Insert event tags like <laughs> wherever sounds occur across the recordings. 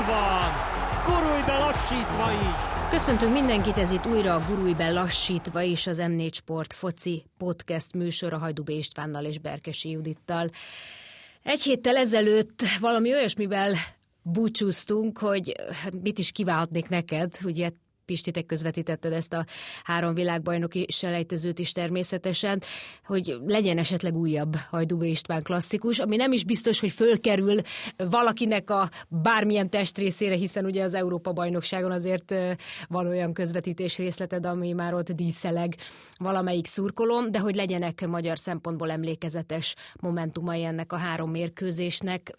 Ott van! Gurulj be lassítva is! Köszöntünk mindenkit, ez itt újra a Gurulj lassítva is az M4 Sport foci podcast a Hajdubé Istvánnal és Berkesi Judittal. Egy héttel ezelőtt valami olyasmivel búcsúztunk, hogy mit is kívánhatnék neked, ugye Pisti, te közvetítetted ezt a három világbajnoki selejtezőt is természetesen, hogy legyen esetleg újabb Hajdubé István klasszikus, ami nem is biztos, hogy fölkerül valakinek a bármilyen testrészére, hiszen ugye az Európa bajnokságon azért van olyan közvetítés részleted, ami már ott díszeleg valamelyik szurkolom, de hogy legyenek magyar szempontból emlékezetes momentumai ennek a három mérkőzésnek.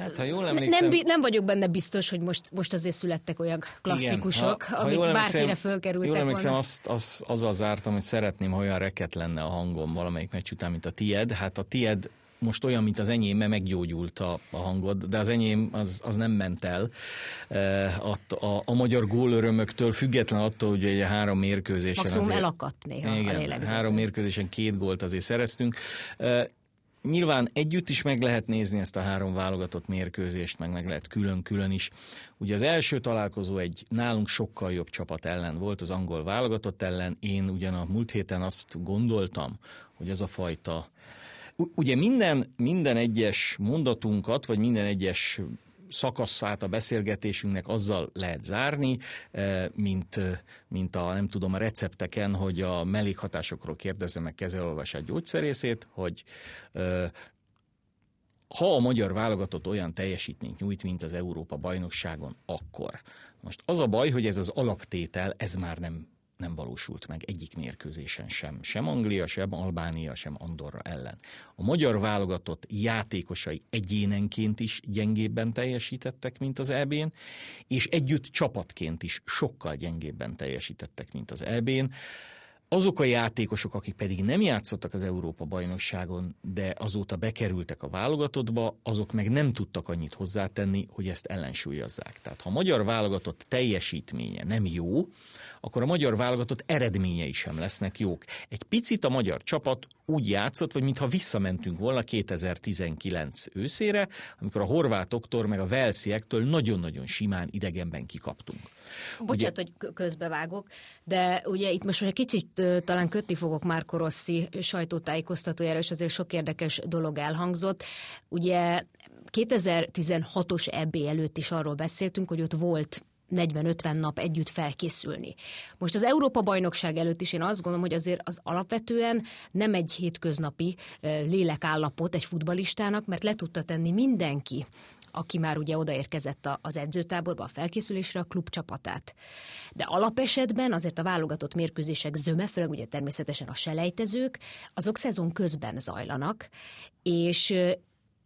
Hát, ha jól emlékszem... Nem, nem vagyok benne biztos, hogy most, most azért születtek olyan klasszikusok, Igen, ha, amik ha bárkire fölkerültek Jól emlékszem, volna. azt, az, azzal zártam, hogy szeretném, ha olyan reket lenne a hangom valamelyik meccs után, mint a tied. Hát a tied most olyan, mint az enyém, mert meggyógyult a, a hangod, de az enyém az, az nem ment el. A, a, a magyar gólörömöktől, független attól, hogy egy három mérkőzésen... Maximum azért, elakadt néha igen, a három mérkőzésen két gólt azért szereztünk. Nyilván együtt is meg lehet nézni ezt a három válogatott mérkőzést, meg meg lehet külön-külön is. Ugye az első találkozó egy nálunk sokkal jobb csapat ellen volt, az angol válogatott ellen. Én ugyan a múlt héten azt gondoltam, hogy ez a fajta Ugye minden, minden egyes mondatunkat, vagy minden egyes szakaszát a beszélgetésünknek azzal lehet zárni, eh, mint, eh, mint a, nem tudom, a recepteken, hogy a mellékhatásokról kérdezze meg kezelolvasát gyógyszerészét, hogy eh, ha a magyar válogatott olyan teljesítményt nyújt, mint az Európa bajnokságon, akkor. Most az a baj, hogy ez az alaptétel, ez már nem nem valósult meg egyik mérkőzésen sem. Sem Anglia, sem Albánia, sem Andorra ellen. A magyar válogatott játékosai egyénenként is gyengébben teljesítettek, mint az EB-n, és együtt csapatként is sokkal gyengébben teljesítettek, mint az EB-n. Azok a játékosok, akik pedig nem játszottak az Európa bajnokságon, de azóta bekerültek a válogatottba, azok meg nem tudtak annyit hozzátenni, hogy ezt ellensúlyozzák. Tehát ha a magyar válogatott teljesítménye nem jó, akkor a magyar válogatott eredményei sem lesznek jók. Egy picit a magyar csapat úgy játszott, vagy mintha visszamentünk volna 2019 őszére, amikor a horvátoktól meg a velsziektől nagyon-nagyon simán idegenben kikaptunk. Bocsánat, ugye... hogy közbevágok, de ugye itt most egy kicsit talán kötni fogok Márko Rossi sajtótájékoztatójára, és azért sok érdekes dolog elhangzott. Ugye 2016-os EB előtt is arról beszéltünk, hogy ott volt 40-50 nap együtt felkészülni. Most az Európa-bajnokság előtt is én azt gondolom, hogy azért az alapvetően nem egy hétköznapi lélekállapot egy futbalistának, mert le tudta tenni mindenki aki már ugye odaérkezett az edzőtáborba, a felkészülésre, a klub csapatát. De alapesetben azért a válogatott mérkőzések zöme, főleg ugye természetesen a selejtezők, azok szezon közben zajlanak, és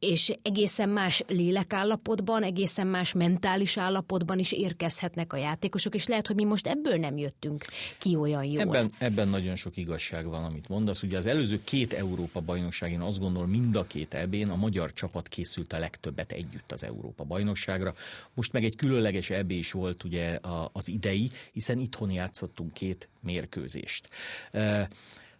és egészen más lélekállapotban, egészen más mentális állapotban is érkezhetnek a játékosok, és lehet, hogy mi most ebből nem jöttünk ki olyan jól. Ebben, ebben nagyon sok igazság van, amit mondasz. Ugye az előző két Európa bajnokságén azt gondolom mind a két ebén a magyar csapat készült a legtöbbet együtt az Európa bajnokságra. Most meg egy különleges EB is volt ugye az idei, hiszen itthon játszottunk két mérkőzést.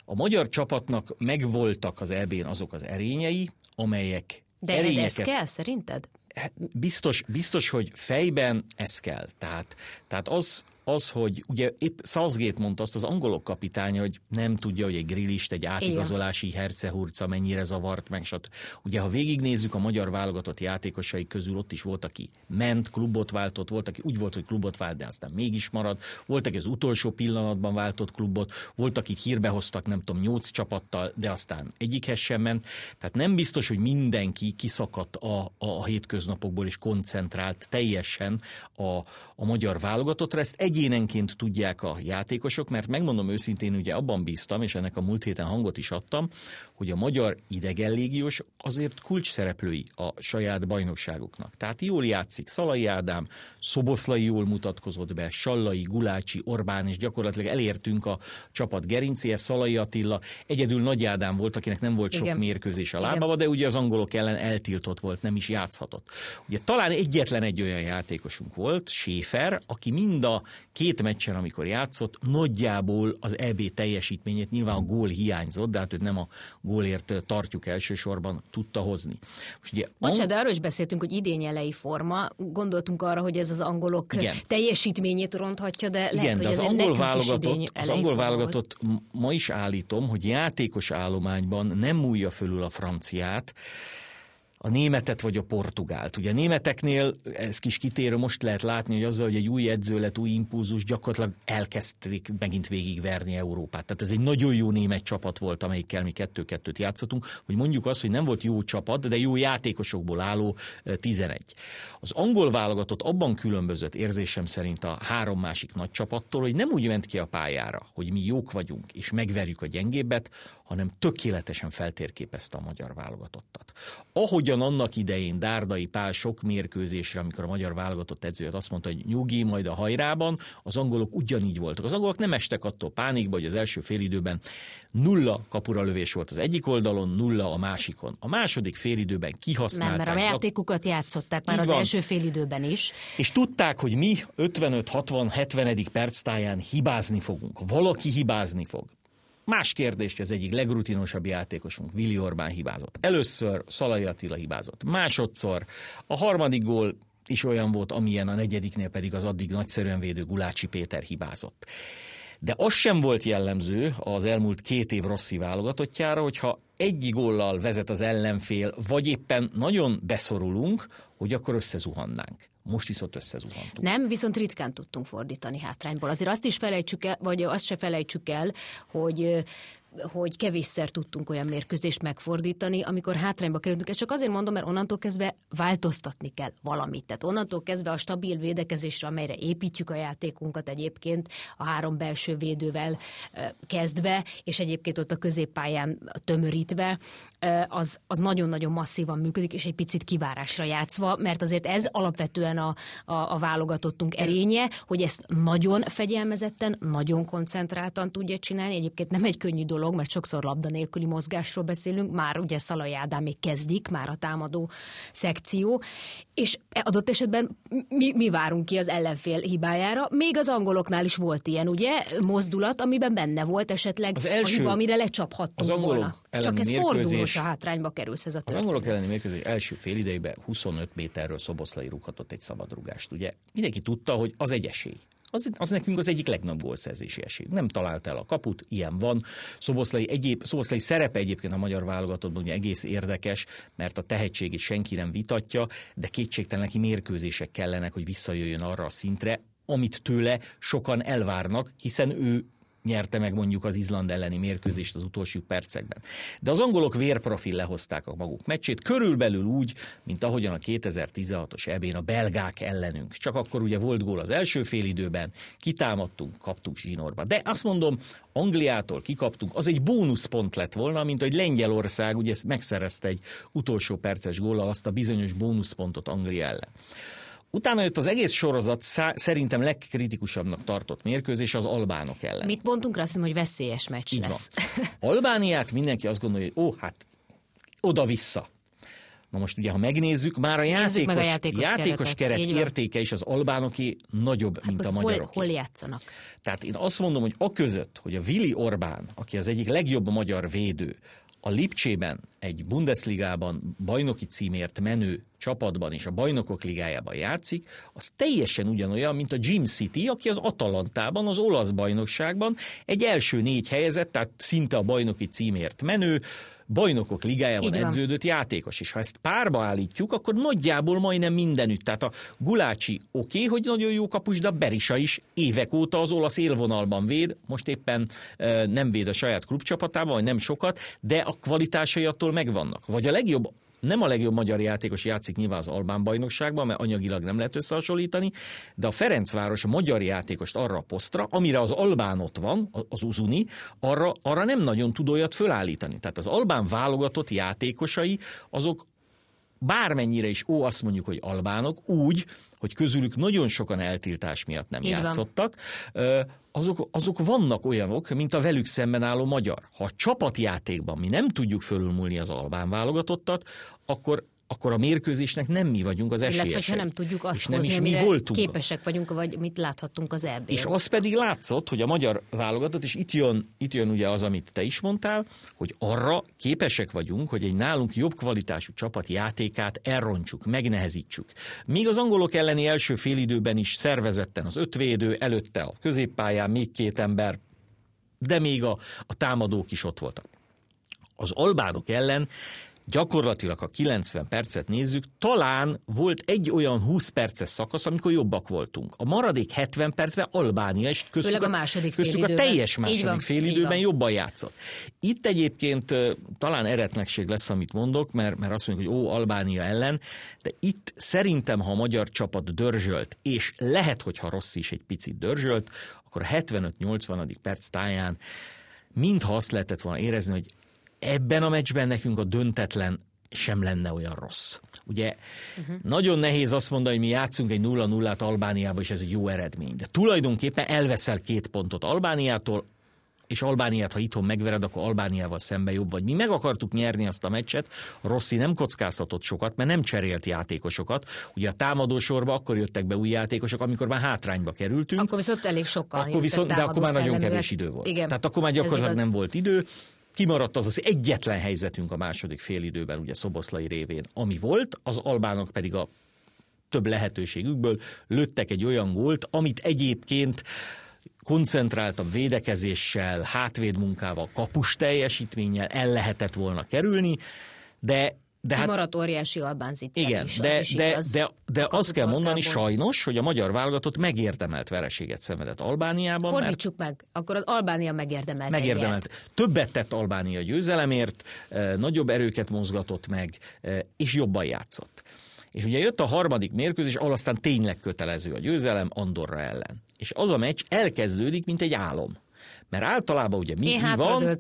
A magyar csapatnak megvoltak az EB-n azok az erényei, amelyek de ez, ez kell szerinted? Hát biztos, biztos, hogy fejben ez kell. Tehát, tehát az, az, hogy ugye épp Southgate mondta azt az angolok kapitánya, hogy nem tudja, hogy egy grillist, egy átigazolási hercehurca mennyire zavart meg, stb. Ugye, ha végignézzük a magyar válogatott játékosai közül, ott is volt, aki ment, klubot váltott, volt, aki úgy volt, hogy klubot vált, de aztán mégis marad, volt, aki az utolsó pillanatban váltott klubot, volt, akik hírbe hoztak, nem tudom, nyolc csapattal, de aztán egyikhez sem ment. Tehát nem biztos, hogy mindenki kiszakadt a, a, a hétköznapokból és koncentrált teljesen a, a magyar válogatottra. Ezt egy egyénenként tudják a játékosok, mert megmondom őszintén, ugye abban bíztam, és ennek a múlt héten hangot is adtam, hogy a magyar idegenlégiós azért kulcs szereplői a saját bajnokságuknak. Tehát jól játszik Szalai Ádám, Szoboszlai jól mutatkozott be, Sallai, Gulácsi, Orbán, és gyakorlatilag elértünk a csapat gerincéhez, Szalai Attila, egyedül Nagy Ádám volt, akinek nem volt sok Igen. mérkőzés a lábába, de ugye az angolok ellen eltiltott volt, nem is játszhatott. Ugye talán egyetlen egy olyan játékosunk volt, Schäfer, aki mind a két meccsen, amikor játszott, nagyjából az EB teljesítményét, nyilván a gól hiányzott, de hát őt nem a gólért tartjuk elsősorban, tudta hozni. Most ugye, Bocsánat, de arról is beszéltünk, hogy idény elejé forma. Gondoltunk arra, hogy ez az angolok Igen. teljesítményét ronthatja, de lehet, Igen, hogy de az angol válogatott, az angol válogatott ma is állítom, hogy játékos állományban nem múlja fölül a franciát, a németet vagy a portugált. Ugye a németeknél, ez kis kitérő, most lehet látni, hogy azzal, hogy egy új edző lett, új impulzus, gyakorlatilag elkezdték megint végigverni Európát. Tehát ez egy nagyon jó német csapat volt, amelyikkel mi kettő-kettőt játszottunk, hogy mondjuk azt, hogy nem volt jó csapat, de jó játékosokból álló 11. Az angol válogatott abban különbözött érzésem szerint a három másik nagy csapattól, hogy nem úgy ment ki a pályára, hogy mi jók vagyunk, és megverjük a gyengébbet, hanem tökéletesen feltérképezte a magyar válogatottat. Ahogyan annak idején Dárdai Pál sok mérkőzésre, amikor a magyar válogatott edzőt azt mondta, hogy nyugi majd a hajrában, az angolok ugyanígy voltak. Az angolok nem estek attól pánikba, hogy az első félidőben nulla kapura lövés volt az egyik oldalon, nulla a másikon. A második félidőben kihasználták. Nem, mert a játékukat játszották már az van. első félidőben is. És tudták, hogy mi 55-60-70. perctáján hibázni fogunk. Valaki hibázni fog. Más kérdés, hogy az egyik legrutinosabb játékosunk, Vili Orbán hibázott. Először Szalai Attila hibázott. Másodszor a harmadik gól is olyan volt, amilyen a negyediknél pedig az addig nagyszerűen védő Gulácsi Péter hibázott. De az sem volt jellemző az elmúlt két év Rossi válogatottjára, hogyha egy góllal vezet az ellenfél, vagy éppen nagyon beszorulunk, hogy akkor összezuhannánk. Most viszont összezuhantunk. Nem, viszont ritkán tudtunk fordítani hátrányból. Azért azt is felejtsük el, vagy azt se felejtsük el, hogy hogy kevésszer tudtunk olyan mérkőzést megfordítani, amikor hátrányba kerültünk. Ezt csak azért mondom, mert onnantól kezdve változtatni kell valamit. Tehát onnantól kezdve a stabil védekezésre, amelyre építjük a játékunkat egyébként a három belső védővel kezdve, és egyébként ott a középpályán tömörítve, az, az nagyon-nagyon masszívan működik, és egy picit kivárásra játszva, mert azért ez alapvetően a, a, a válogatottunk erénye, hogy ezt nagyon fegyelmezetten, nagyon koncentráltan tudja csinálni. Egyébként nem egy könnyű dolog, dolog, mert sokszor labda nélküli mozgásról beszélünk, már ugye Szalai Ádám még kezdik, már a támadó szekció, és adott esetben mi, mi várunk ki az ellenfél hibájára, még az angoloknál is volt ilyen, ugye, mozdulat, amiben benne volt esetleg az első, a hiba, amire lecsaphattunk az volna. Csak ez fordul, a hátrányba kerülsz ez a történet. Az angolok elleni mérkőzés első fél idejében 25 méterről Szoboszlai rúghatott egy szabadrugást, ugye? Mindenki tudta, hogy az egy esély az, az nekünk az egyik legnagyobb gólszerzési esély. Nem talált el a kaput, ilyen van. Szoboszlai, egyéb, Szoboszlai szerepe egyébként a magyar válogatottban ugye egész érdekes, mert a tehetségét senki nem vitatja, de kétségtelen neki mérkőzések kellenek, hogy visszajöjjön arra a szintre, amit tőle sokan elvárnak, hiszen ő nyerte meg mondjuk az Izland elleni mérkőzést az utolsó percekben. De az angolok vérprofil lehozták a maguk meccsét, körülbelül úgy, mint ahogyan a 2016-os ebén a belgák ellenünk. Csak akkor ugye volt gól az első félidőben, kitámadtunk, kaptunk zsinórba. De azt mondom, Angliától kikaptunk, az egy bónuszpont lett volna, mint hogy Lengyelország ugye megszerezte egy utolsó perces góllal azt a bizonyos bónuszpontot Anglia ellen. Utána jött az egész sorozat szerintem legkritikusabbnak tartott mérkőzés az albánok ellen. Mit mondtunk rá, azt hiszem, hogy veszélyes meccs Így lesz. Van. <laughs> Albániát mindenki azt gondolja, hogy ó, hát oda-vissza. Na most ugye, ha megnézzük, már a játékos, meg a játékos, játékos keret, keret értéke is az albánoké nagyobb, hát, mint a magyarok. Hol, hol játszanak? Tehát én azt mondom, hogy a között, hogy a Vili Orbán, aki az egyik legjobb magyar védő, a Lipcsében egy Bundesligában bajnoki címért menő csapatban és a bajnokok ligájában játszik, az teljesen ugyanolyan, mint a Jim City, aki az Atalantában, az olasz bajnokságban egy első négy helyezett, tehát szinte a bajnoki címért menő, bajnokok ligájában edződött játékos. És ha ezt párba állítjuk, akkor nagyjából majdnem mindenütt. Tehát a Gulácsi oké, okay, hogy nagyon jó kapus, de a Berisa is évek óta az olasz élvonalban véd, most éppen nem véd a saját klubcsapatában, vagy nem sokat, de a kvalitásai attól megvannak. Vagy a legjobb nem a legjobb magyar játékos játszik nyilván az Albán bajnokságban, mert anyagilag nem lehet összehasonlítani, de a Ferencváros a magyar játékost arra a posztra, amire az Albán ott van, az Uzuni, arra, arra nem nagyon tud olyat fölállítani. Tehát az Albán válogatott játékosai, azok bármennyire is, ó, azt mondjuk, hogy albánok, úgy, hogy közülük nagyon sokan eltiltás miatt nem Így játszottak, van. azok, azok vannak olyanok, mint a velük szemben álló magyar. Ha a csapatjátékban mi nem tudjuk fölülmúlni az albán válogatottat, akkor akkor a mérkőzésnek nem mi vagyunk az esélyesek. Illetve, ha nem tudjuk azt és nem hozni, is mi voltunk. képesek vagyunk, vagy mit láthattunk az eb És az pedig látszott, hogy a magyar válogatott, és itt jön, itt jön ugye az, amit te is mondtál, hogy arra képesek vagyunk, hogy egy nálunk jobb kvalitású csapat játékát elrontsuk, megnehezítsük. Míg az angolok elleni első félidőben is szervezetten az ötvédő, előtte a középpályán még két ember, de még a, a támadók is ott voltak. Az albánok ellen gyakorlatilag, ha 90 percet nézzük, talán volt egy olyan 20 perces szakasz, amikor jobbak voltunk. A maradék 70 percben Albánia, és köztük a, második köztük a teljes második van, félidőben jobban játszott. Itt egyébként talán eretnekség lesz, amit mondok, mert, mert azt mondjuk, hogy ó, Albánia ellen, de itt szerintem, ha a magyar csapat dörzsölt, és lehet, hogyha rossz is egy picit dörzsölt, akkor a 75-80. perc táján mintha azt lehetett volna érezni, hogy ebben a meccsben nekünk a döntetlen sem lenne olyan rossz. Ugye uh-huh. nagyon nehéz azt mondani, hogy mi játszunk egy 0-0-át Albániába, és ez egy jó eredmény. De tulajdonképpen elveszel két pontot Albániától, és Albániát, ha itthon megvered, akkor Albániával szembe jobb vagy. Mi meg akartuk nyerni azt a meccset, Rossi nem kockáztatott sokat, mert nem cserélt játékosokat. Ugye a támadósorba akkor jöttek be új játékosok, amikor már hátrányba kerültünk. Akkor viszont elég sokkal. Akkor viszont, de akkor már nagyon kevés idő volt. Igen, Tehát akkor már gyakorlatilag nem volt idő kimaradt az az egyetlen helyzetünk a második félidőben, ugye Szoboszlai révén, ami volt, az albánok pedig a több lehetőségükből lőttek egy olyan gólt, amit egyébként koncentráltabb védekezéssel, hátvédmunkával, kapus teljesítménnyel el lehetett volna kerülni, de de hát, Kimaradt óriási albán Igen, is, de, is de, igaz, de, de azt kell mondani sajnos, hogy a magyar válogatott megérdemelt vereséget szenvedett Albániában. Fordítsuk mert meg, akkor az Albánia megérdemelt. Megérdemelt. Többet tett Albánia győzelemért, eh, nagyobb erőket mozgatott meg, eh, és jobban játszott. És ugye jött a harmadik mérkőzés, ahol aztán tényleg kötelező a győzelem Andorra ellen. És az a meccs elkezdődik, mint egy álom. Mert általában ugye mi, Én mi van?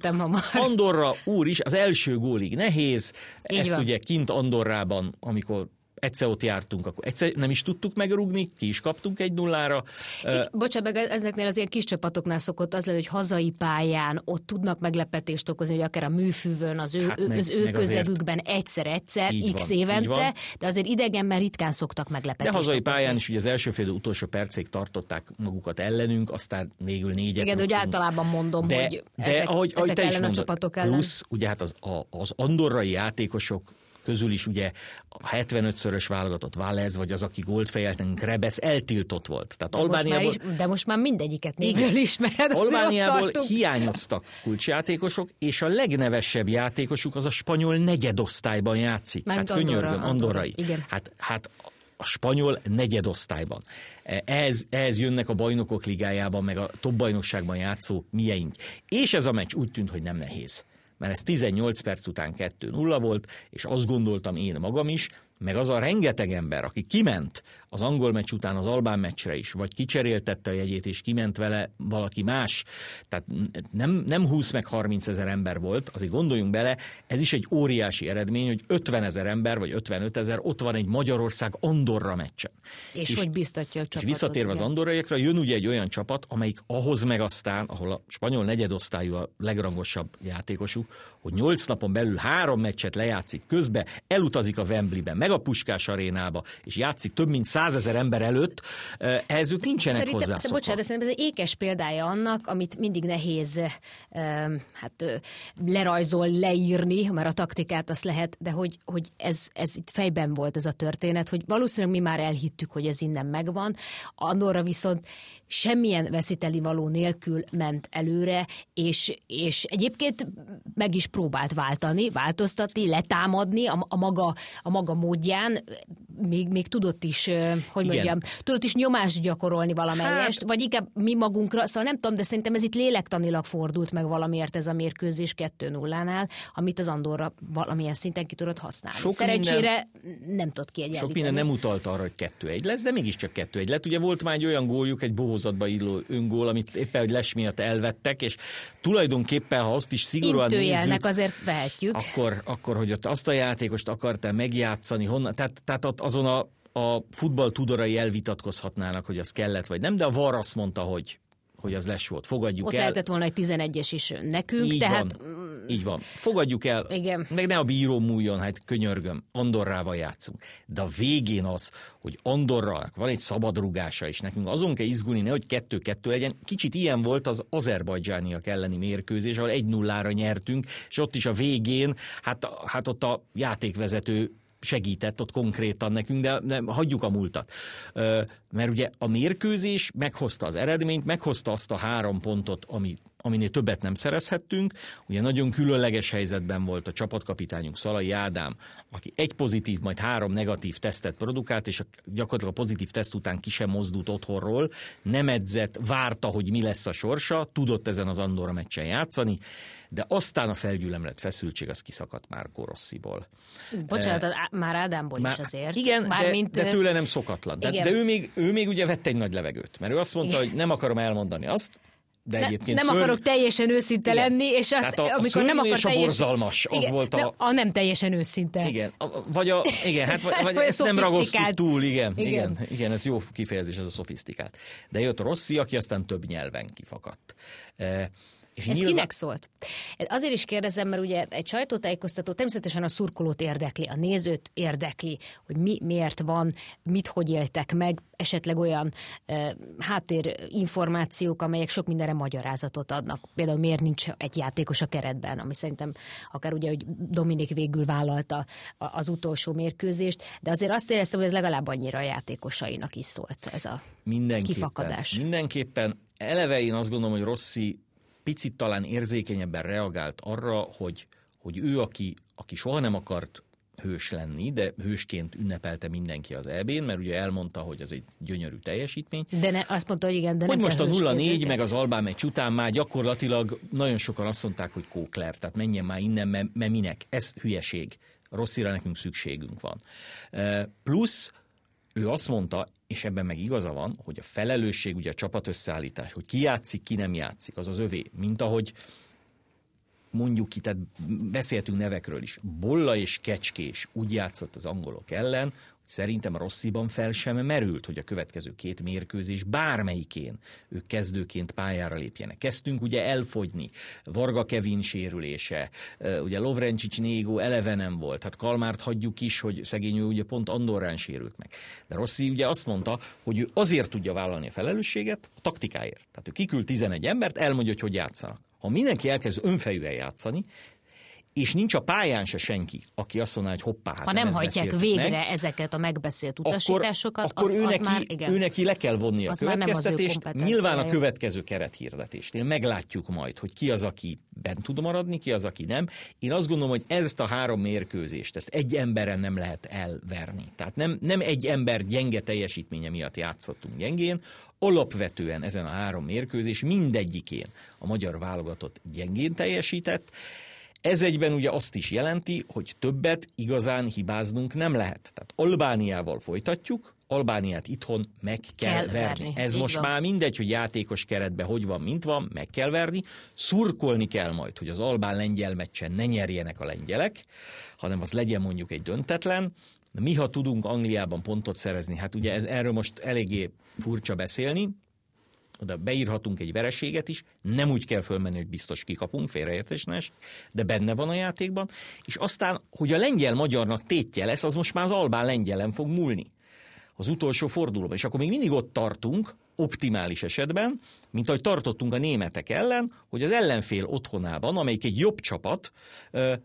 Andorra úr is, az első gólig nehéz, Így ezt van. ugye kint Andorrában, amikor egyszer ott jártunk, akkor egyszer nem is tudtuk megrugni, ki is kaptunk egy nullára. Itt, bocsánat, meg ezeknél az ilyen kis csapatoknál szokott az lenni, hogy hazai pályán ott tudnak meglepetést okozni, hogy akár a műfűvön, az ő, hát meg, az ő közegükben egyszer-egyszer, x van, évente, de azért idegenben ritkán szoktak meglepetést De hazai okozni. pályán is ugye az első fél utolsó percig tartották magukat ellenünk, aztán végül négyet. Igen, hogy általában mondom, de, hogy de, ezek, ahogy, ezek ahogy te ellen is mondod, a csapatok ellen. Plusz, ugye hát az, a, az andorrai játékosok közül is ugye a 75-szörös válogatott Vález, vagy az, aki gólt fejelt, Krebesz eltiltott volt. Tehát de Albániából... Most is, de most már mindegyiket névről ismered. Albániából hiányoztak kulcsjátékosok, és a legnevesebb játékosuk az a spanyol negyedosztályban játszik. Már hát Andorra, könyörgöm, Andorrai. Igen. Hát, hát a spanyol negyedosztályban. Ehhez, ehhez jönnek a bajnokok ligájában, meg a top bajnokságban játszó mieink. És ez a meccs úgy tűnt, hogy nem nehéz mert ez 18 perc után 2-0 volt, és azt gondoltam én magam is, meg az a rengeteg ember, aki kiment az angol meccs után az albán meccsre is, vagy kicseréltette a jegyét, és kiment vele valaki más, tehát nem, nem 20 meg 30 ezer ember volt, azért gondoljunk bele, ez is egy óriási eredmény, hogy 50 ezer ember, vagy 55 ezer ott van egy Magyarország Andorra meccsen. És, és hogy biztatja a csapatot. És visszatérve ugye? az andorraiakra, jön ugye egy olyan csapat, amelyik ahhoz meg aztán, ahol a spanyol negyedosztályú a legrangosabb játékosuk, hogy nyolc napon belül három meccset lejátszik közbe, elutazik a Wembleybe, meg a Puskás arénába, és játszik több mint százezer ember előtt, ehhez ők nincsenek szerintem, hozzászokva. Bocsánat, de szerintem ez egy ékes példája annak, amit mindig nehéz hát, lerajzol, leírni, mert a taktikát azt lehet, de hogy, hogy ez, ez itt fejben volt ez a történet, hogy valószínűleg mi már elhittük, hogy ez innen megvan, Andorra viszont semmilyen veszíteli való nélkül ment előre, és, és egyébként meg is próbált váltani, változtatni, letámadni a, a, maga, a maga módján, még, még tudott is, hogy Igen. mondjam, tudott is nyomást gyakorolni valamelyest, hát, vagy inkább mi magunkra, szóval nem tudom, de szerintem ez itt lélektanilag fordult meg valamiért ez a mérkőzés 2-0-nál, amit az Andorra valamilyen szinten ki tudott használni. Sok Szerencsére minden, nem tudott kiegyenlíteni. Sok minden nem utalta arra, hogy 2-1 lesz, de mégiscsak 2-1 lett. Ugye volt már egy olyan góljuk, egy bohózatba illó öngól, amit éppen, hogy les miatt elvettek, és tulajdonképpen, ha azt is szigorúan nézzük, azért vehetjük. Akkor, akkor, hogy ott azt a játékost akartál megjátszani, honnan, tehát, tehát ott azon a, a futball tudorai elvitatkozhatnának, hogy az kellett vagy nem, de a VAR azt mondta, hogy hogy az les volt. Fogadjuk Ott el. lehetett volna egy 11-es is nekünk, Így tehát van. Így van. Fogadjuk el, Igen. meg ne a bíró múljon, hát könyörgöm, Andorrával játszunk. De a végén az, hogy Andorra van egy szabadrugása is, nekünk azon kell izgulni, nehogy kettő-kettő legyen. Kicsit ilyen volt az azerbajdzsániak elleni mérkőzés, ahol egy nullára nyertünk, és ott is a végén, hát, hát ott a játékvezető segített ott konkrétan nekünk, de, de hagyjuk a múltat. Mert ugye a mérkőzés meghozta az eredményt, meghozta azt a három pontot, ami, aminél többet nem szerezhettünk. Ugye nagyon különleges helyzetben volt a csapatkapitányunk Szalai Ádám, aki egy pozitív, majd három negatív tesztet produkált, és gyakorlatilag a pozitív teszt után ki sem mozdult otthonról, nem edzett, várta, hogy mi lesz a sorsa, tudott ezen az Andorra meccsen játszani, de aztán a felgyülemlett feszültség az kiszakadt már Rossziból. Bocsánat, e, már Ádámból már, is azért. Igen, de, mint, de tőle nem szokatlan. De, de ő, még, ő még ugye vette egy nagy levegőt, mert ő azt mondta, igen. hogy nem akarom elmondani azt, de ne, egyébként nem szörny... akarok teljesen őszinte igen. lenni, és azt, a, amikor a nem akar és a borzalmas, az igen, volt a... a nem teljesen őszinte. Igen, a, vagy a, igen, hát vagy, vagy <laughs> ezt nem ragoztuk túl, igen, igen, igen, igen, ez jó kifejezés, ez a szofisztikált. De jött Rossi, aki aztán több nyelven kifakadt. E, és Ez nyilván... kinek szólt? Azért is kérdezem, mert ugye egy sajtótájékoztató természetesen a szurkolót érdekli, a nézőt érdekli, hogy mi miért van, mit hogy éltek meg, esetleg olyan e, háttér információk, amelyek sok mindenre magyarázatot adnak. Például miért nincs egy játékos a keretben, ami szerintem akár ugye, hogy Dominik végül vállalta az utolsó mérkőzést, de azért azt éreztem, hogy ez legalább annyira a játékosainak is szólt ez a mindenképpen, kifakadás. Mindenképpen eleve én azt gondolom, hogy Rossi picit talán érzékenyebben reagált arra, hogy, hogy ő, aki, aki soha nem akart hős lenni, de hősként ünnepelte mindenki az EB-n, mert ugye elmondta, hogy ez egy gyönyörű teljesítmény. De ne, azt mondta, hogy igen, de hogy nem most a 0-4 meg az Albán meccs után már gyakorlatilag nagyon sokan azt mondták, hogy Kókler, tehát menjen már innen, mert minek? Ez hülyeség. Rosszira nekünk szükségünk van. Plusz ő azt mondta, és ebben meg igaza van, hogy a felelősség, ugye a csapat összeállítás, hogy ki játszik, ki nem játszik, az az övé. Mint ahogy mondjuk ki, tehát beszéltünk nevekről is, Bolla és Kecskés úgy játszott az angolok ellen, Szerintem Rossziban fel sem merült, hogy a következő két mérkőzés bármelyikén ők kezdőként pályára lépjenek. Kezdtünk ugye elfogyni, Varga Kevin sérülése, ugye Lovrencsics Négó eleve nem volt, hát Kalmárt hagyjuk is, hogy szegény ő ugye pont Andorrán sérült meg. De Rossi ugye azt mondta, hogy ő azért tudja vállalni a felelősséget a taktikáért. Tehát ő kiküld 11 embert, elmondja, hogy hogy játszanak. Ha mindenki elkezd önfejűen játszani, és nincs a pályán se senki, aki azt mondja, hogy hoppá, hát Ha nem hajtják végre meg, ezeket a megbeszélt utasításokat, akkor, akkor az, ő, az neki, már, igen. ő neki le kell vonni az a következtetést. Nyilván a következő kerethirdetésnél meglátjuk majd, hogy ki az, aki bent tud maradni, ki az, aki nem. Én azt gondolom, hogy ezt a három mérkőzést, ezt egy emberen nem lehet elverni. Tehát nem, nem egy ember gyenge teljesítménye miatt játszottunk gyengén, alapvetően ezen a három mérkőzés mindegyikén a magyar válogatott gyengén teljesített, ez egyben ugye azt is jelenti, hogy többet igazán hibáznunk nem lehet. Tehát Albániával folytatjuk, Albániát itthon meg kell, kell verni. verni. Ez Így most van. már mindegy, hogy játékos keretben hogy van, mint van, meg kell verni. Szurkolni kell majd, hogy az albán-lengyel meccsen ne nyerjenek a lengyelek, hanem az legyen mondjuk egy döntetlen. Mi, ha tudunk Angliában pontot szerezni, hát ugye ez, erről most eléggé furcsa beszélni, oda beírhatunk egy vereséget is, nem úgy kell fölmenni, hogy biztos kikapunk, félreértésnes, de benne van a játékban, és aztán, hogy a lengyel-magyarnak tétje lesz, az most már az albán lengyelen fog múlni. Az utolsó fordulóban, és akkor még mindig ott tartunk, optimális esetben, mint ahogy tartottunk a németek ellen, hogy az ellenfél otthonában, amelyik egy jobb csapat,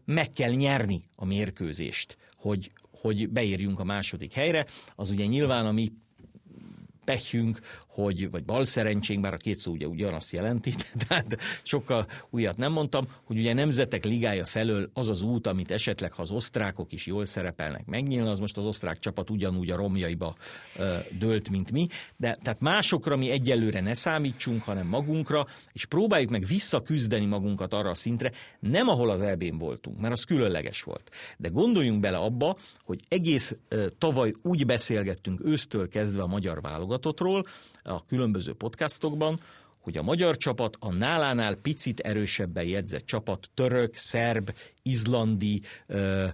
meg kell nyerni a mérkőzést, hogy, hogy beérjünk a második helyre. Az ugye nyilván a mi pehjünk, hogy, vagy bal szerencsénk, bár a két szó ugye ugyanazt jelenti, <laughs> tehát sokkal újat nem mondtam, hogy ugye Nemzetek Ligája felől az az út, amit esetleg, ha az osztrákok is jól szerepelnek, megnyílna, az most az osztrák csapat ugyanúgy a romjaiba ö, dölt, mint mi, de tehát másokra mi egyelőre ne számítsunk, hanem magunkra, és próbáljuk meg visszaküzdeni magunkat arra a szintre, nem ahol az elbén voltunk, mert az különleges volt. De gondoljunk bele abba, hogy egész ö, tavaly úgy beszélgettünk ősztől kezdve a magyar válogatottról, a különböző podcastokban, hogy a magyar csapat a nálánál picit erősebben jegyzett csapat, török, szerb, izlandi, uh,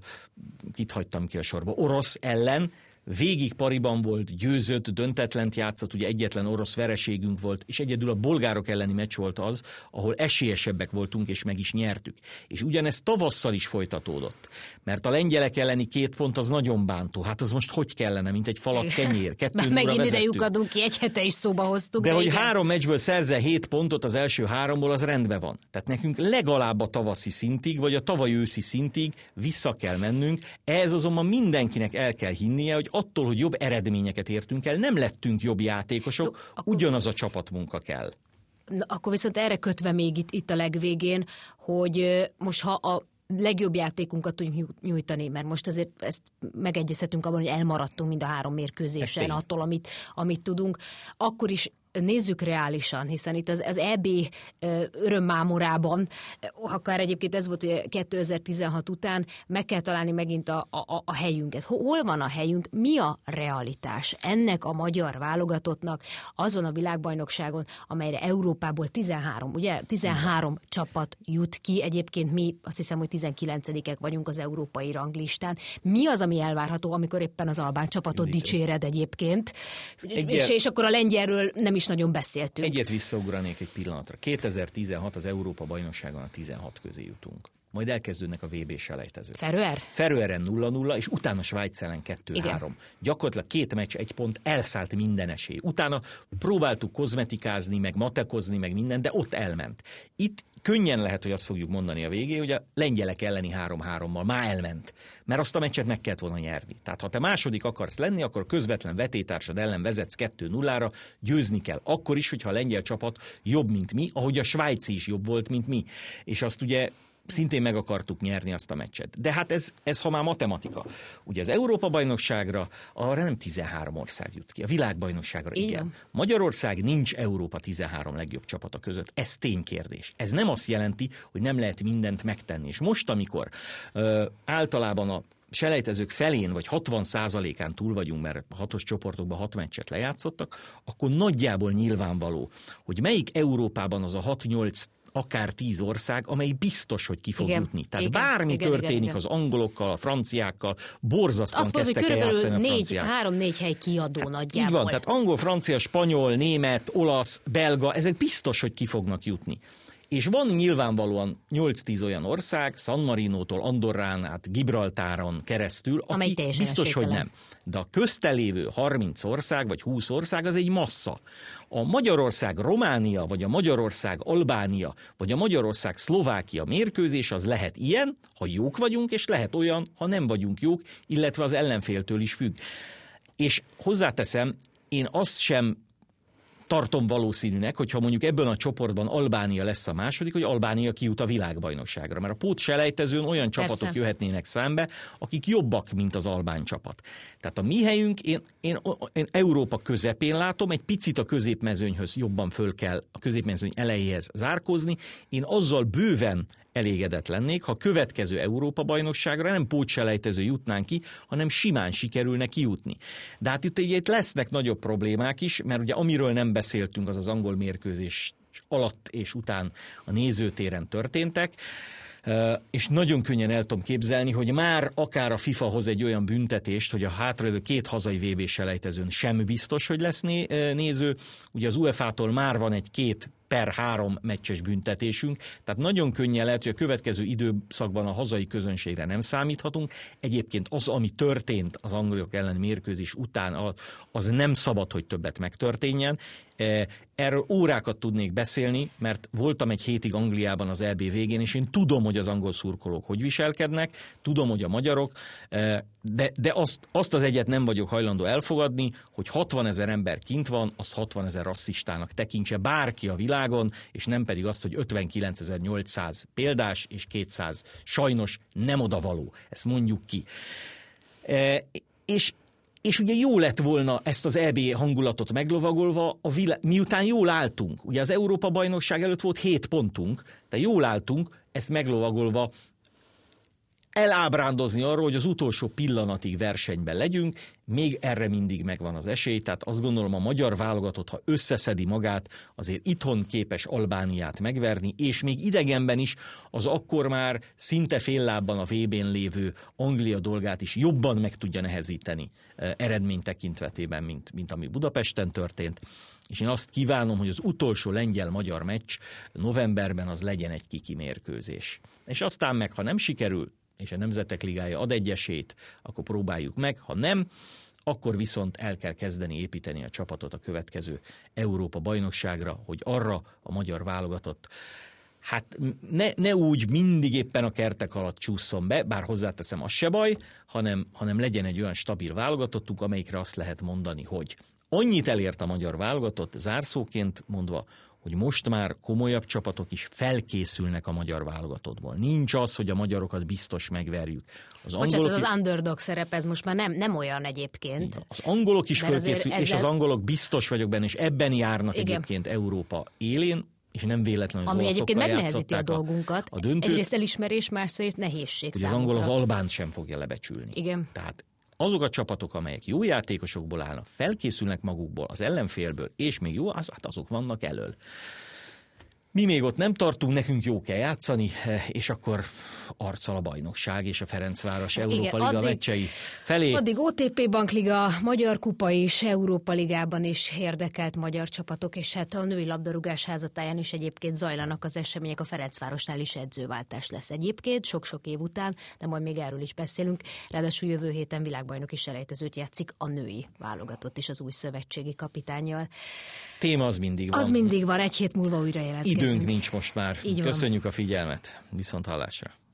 kit hagytam ki a sorba, orosz ellen végig pariban volt, győzött, döntetlent játszott, ugye egyetlen orosz vereségünk volt, és egyedül a bolgárok elleni meccs volt az, ahol esélyesebbek voltunk, és meg is nyertük. És ugyanezt tavasszal is folytatódott, mert a lengyelek elleni két pont az nagyon bántó. Hát az most hogy kellene, mint egy falat kenyér. <laughs> Kettő megint idejük adunk ki, egy hete is szóba hoztuk. De, de hogy igen. három meccsből szerze hét pontot az első háromból, az rendben van. Tehát nekünk legalább a tavaszi szintig, vagy a tavaly őszi szintig vissza kell mennünk. Ez azonban mindenkinek el kell hinnie, hogy attól, hogy jobb eredményeket értünk el, nem lettünk jobb játékosok, akkor... ugyanaz a csapatmunka kell. Na, akkor viszont erre kötve még itt, itt a legvégén, hogy most ha a legjobb játékunkat tudjuk nyújtani, mert most azért ezt megegyezhetünk abban, hogy elmaradtunk mind a három mérkőzésen attól, amit, amit tudunk, akkor is nézzük reálisan, hiszen itt az, az EB örömmámorában, akár egyébként ez volt ugye 2016 után, meg kell találni megint a, a, a helyünket. Hol van a helyünk, mi a realitás ennek a magyar válogatottnak azon a világbajnokságon, amelyre Európából 13, ugye 13 Igen. csapat jut ki, egyébként mi azt hiszem, hogy 19-ek vagyunk az európai ranglistán. Mi az, ami elvárható, amikor éppen az albán csapatot Mindig dicséred ez. egyébként? Egy és, és akkor a lengyelről nem is is nagyon beszéltünk. Egyet visszaugranék egy pillanatra. 2016 az Európa bajnokságon a 16 közé jutunk. Majd elkezdődnek a VB selejtezők. Ferőer? Ferőeren 0-0, és utána Svájc ellen 2-3. Gyakorlatilag két meccs, egy pont, elszállt minden esély. Utána próbáltuk kozmetikázni, meg matekozni, meg minden, de ott elment. Itt könnyen lehet, hogy azt fogjuk mondani a végén, hogy a lengyelek elleni 3-3-mal már elment. Mert azt a meccset meg kellett volna nyerni. Tehát ha te második akarsz lenni, akkor közvetlen vetétársad ellen vezetsz 2-0-ra, győzni kell. Akkor is, hogyha a lengyel csapat jobb, mint mi, ahogy a svájci is jobb volt, mint mi. És azt ugye szintén meg akartuk nyerni azt a meccset. De hát ez, ez ha már matematika. Ugye az Európa-bajnokságra arra nem 13 ország jut ki, a világbajnokságra igen. igen. Magyarország nincs Európa 13 legjobb csapata között. Ez ténykérdés. Ez nem azt jelenti, hogy nem lehet mindent megtenni. És most, amikor ö, általában a selejtezők felén vagy 60 százalékán túl vagyunk, mert a hatos csoportokban hat meccset lejátszottak, akkor nagyjából nyilvánvaló, hogy melyik Európában az a 6-8 akár tíz ország, amely biztos, hogy ki fog igen, jutni. Tehát igen, bármi igen, történik igen, az angolokkal, a franciákkal, borzasztóan Azt kezdtek mondom, hogy körülbelül négy, három-négy hely kiadó hát, nagyjából. Így van, tehát angol, francia, spanyol, német, olasz, belga, ezek biztos, hogy ki fognak jutni. És van nyilvánvalóan 8-10 olyan ország, San Marinótól Andorrán át Gibraltáron keresztül, aki biztos, hogy nem. De a köztelévő 30 ország vagy 20 ország az egy massza. A Magyarország Románia, vagy a Magyarország Albánia, vagy a Magyarország Szlovákia mérkőzés az lehet ilyen, ha jók vagyunk, és lehet olyan, ha nem vagyunk jók, illetve az ellenféltől is függ. És hozzáteszem, én azt sem tartom valószínűnek, hogyha mondjuk ebben a csoportban Albánia lesz a második, hogy Albánia kijut a világbajnokságra. Mert a pót selejtezőn olyan csapatok Persze. jöhetnének szembe, akik jobbak, mint az albán csapat. Tehát a mi helyünk, én, én, én Európa közepén látom, egy picit a középmezőnyhöz jobban föl kell a középmezőny elejéhez zárkozni. Én azzal bőven elégedett lennék, ha következő Európa-bajnokságra nem pótselejtező jutnánk ki, hanem simán sikerülne kijutni. De hát itt, itt lesznek nagyobb problémák is, mert ugye amiről nem beszéltünk, az az angol mérkőzés alatt és után a nézőtéren történtek és nagyon könnyen el tudom képzelni, hogy már akár a FIFA hoz egy olyan büntetést, hogy a hátralévő két hazai VB selejtezőn sem biztos, hogy lesz néző. Ugye az UEFA-tól már van egy két per három meccses büntetésünk, tehát nagyon könnyen lehet, hogy a következő időszakban a hazai közönségre nem számíthatunk. Egyébként az, ami történt az angolok ellen mérkőzés után, az nem szabad, hogy többet megtörténjen. E, erről órákat tudnék beszélni, mert voltam egy hétig Angliában az EB végén, és én tudom, hogy az angol szurkolók hogy viselkednek, tudom, hogy a magyarok, e, de, de azt, azt az egyet nem vagyok hajlandó elfogadni, hogy 60 ezer ember kint van, azt 60 ezer rasszistának tekintse bárki a világon, és nem pedig azt, hogy 59.800 példás és 200 sajnos nem odavaló. Ezt mondjuk ki. E, és és ugye jó lett volna ezt az EB hangulatot meglovagolva, a vilá... miután jól álltunk, ugye az Európa-bajnokság előtt volt 7 pontunk, de jól álltunk, ezt meglovagolva elábrándozni arról, hogy az utolsó pillanatig versenyben legyünk, még erre mindig megvan az esély, tehát azt gondolom a magyar válogatott, ha összeszedi magát, azért itthon képes Albániát megverni, és még idegenben is az akkor már szinte fél lábban a VB-n lévő Anglia dolgát is jobban meg tudja nehezíteni eh, eredmény tekintvetében, mint, mint ami Budapesten történt. És én azt kívánom, hogy az utolsó lengyel-magyar meccs novemberben az legyen egy kiki mérkőzés. És aztán meg, ha nem sikerül, és a Nemzetek Ligája ad egy esélyt, akkor próbáljuk meg, ha nem, akkor viszont el kell kezdeni építeni a csapatot a következő Európa bajnokságra, hogy arra a magyar válogatott hát ne, ne úgy mindig éppen a kertek alatt csúszom be, bár hozzáteszem, az se baj, hanem, hanem legyen egy olyan stabil válogatottunk, amelyikre azt lehet mondani, hogy annyit elért a magyar válogatott, zárszóként mondva, hogy most már komolyabb csapatok is felkészülnek a magyar válogatottból. Nincs az, hogy a magyarokat biztos megverjük. Az Bocsát, angolok... ez az underdog szerep, ez most már nem, nem olyan egyébként. Az angolok is felkészülnek, ezzel... és az angolok biztos vagyok benne, és ebben járnak Igen. egyébként Európa élén, és nem véletlen, hogy Ami egyébként megnehezíti a dolgunkat. A döntő... Egyrészt elismerés, másrészt nehézség Hogy az angol az albánt sem fogja lebecsülni. Igen. Tehát azok a csapatok, amelyek jó játékosokból állnak, felkészülnek magukból, az ellenfélből, és még jó, az, hát azok vannak elől. Mi még ott nem tartunk, nekünk jó kell játszani, és akkor arccal a bajnokság és a Ferencváros Európa Igen, Liga addig, meccsei felé. Addig OTP Bankliga, Magyar Kupa és Európa Ligában is érdekelt magyar csapatok, és hát a női labdarúgás házatáján is egyébként zajlanak az események, a Ferencvárosnál is edzőváltás lesz egyébként, sok-sok év után, de majd még erről is beszélünk. Ráadásul jövő héten világbajnoki selejtezőt játszik a női válogatott is az új szövetségi kapitányjal. Téma az mindig van. Az mindig van, egy hét múlva újra jelentkezünk. Időnk nincs most már. Így Köszönjük van. a figyelmet. Viszont hallásra.